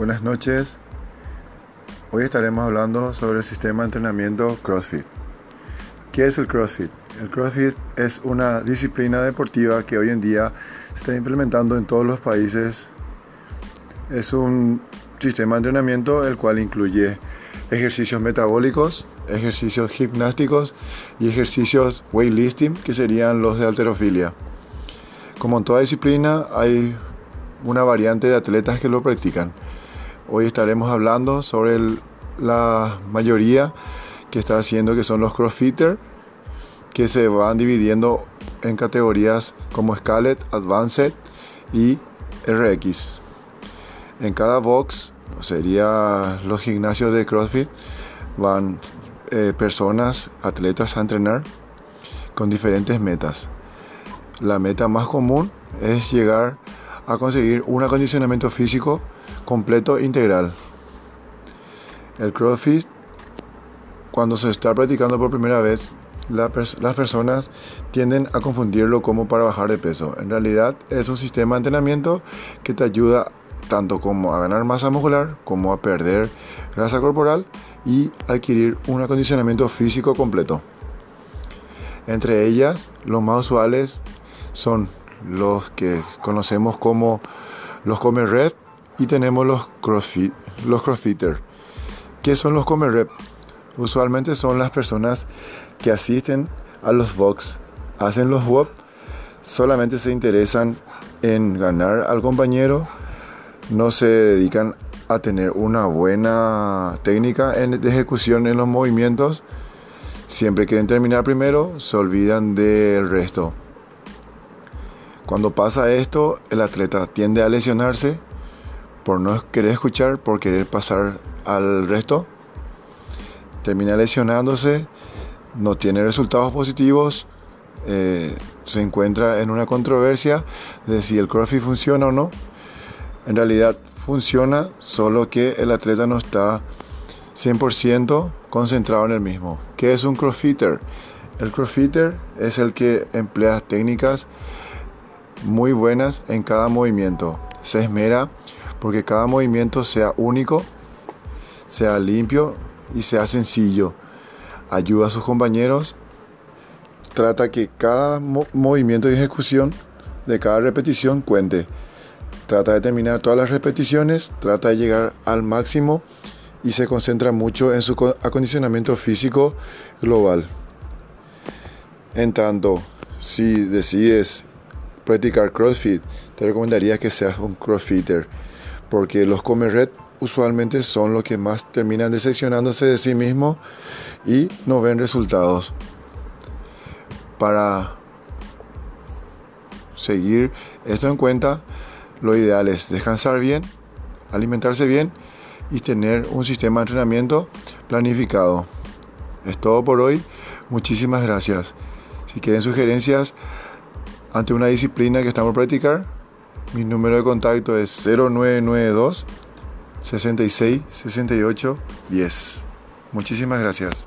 Buenas noches. Hoy estaremos hablando sobre el sistema de entrenamiento CrossFit. ¿Qué es el CrossFit? El CrossFit es una disciplina deportiva que hoy en día se está implementando en todos los países. Es un sistema de entrenamiento el cual incluye ejercicios metabólicos, ejercicios gimnásticos y ejercicios weightlifting, que serían los de alterofilia. Como en toda disciplina, hay una variante de atletas que lo practican. Hoy estaremos hablando sobre la mayoría que está haciendo, que son los crossfitters, que se van dividiendo en categorías como Scalet, Advanced y RX. En cada box, sería los gimnasios de CrossFit, van eh, personas, atletas a entrenar con diferentes metas. La meta más común es llegar a conseguir un acondicionamiento físico completo integral. El CrossFit, cuando se está practicando por primera vez, las personas tienden a confundirlo como para bajar de peso. En realidad es un sistema de entrenamiento que te ayuda tanto como a ganar masa muscular como a perder grasa corporal y adquirir un acondicionamiento físico completo. Entre ellas, los más usuales son los que conocemos como los Come Rep y tenemos los CrossFit, los CrossFitters. ¿Qué son los Come Rep? Usualmente son las personas que asisten a los box, hacen los WOP, solamente se interesan en ganar al compañero, no se dedican a tener una buena técnica de ejecución en los movimientos. Siempre quieren terminar primero, se olvidan del resto. Cuando pasa esto, el atleta tiende a lesionarse por no querer escuchar, por querer pasar al resto. Termina lesionándose, no tiene resultados positivos, eh, se encuentra en una controversia de si el CrossFit funciona o no. En realidad funciona, solo que el atleta no está 100% concentrado en el mismo. ¿Qué es un crossfitter? El crossfitter es el que emplea técnicas muy buenas en cada movimiento. Se esmera porque cada movimiento sea único, sea limpio y sea sencillo. Ayuda a sus compañeros. Trata que cada movimiento y ejecución de cada repetición cuente. Trata de terminar todas las repeticiones, trata de llegar al máximo y se concentra mucho en su acondicionamiento físico global. En tanto, si decides practicar CrossFit, te recomendaría que seas un CrossFitter, porque los come red usualmente son los que más terminan decepcionándose de sí mismos y no ven resultados. Para seguir esto en cuenta, lo ideal es descansar bien, alimentarse bien y tener un sistema de entrenamiento planificado. Es todo por hoy. Muchísimas gracias. Si quieren sugerencias, ante una disciplina que estamos a practicar. Mi número de contacto es 0992 66 68 10. Muchísimas gracias.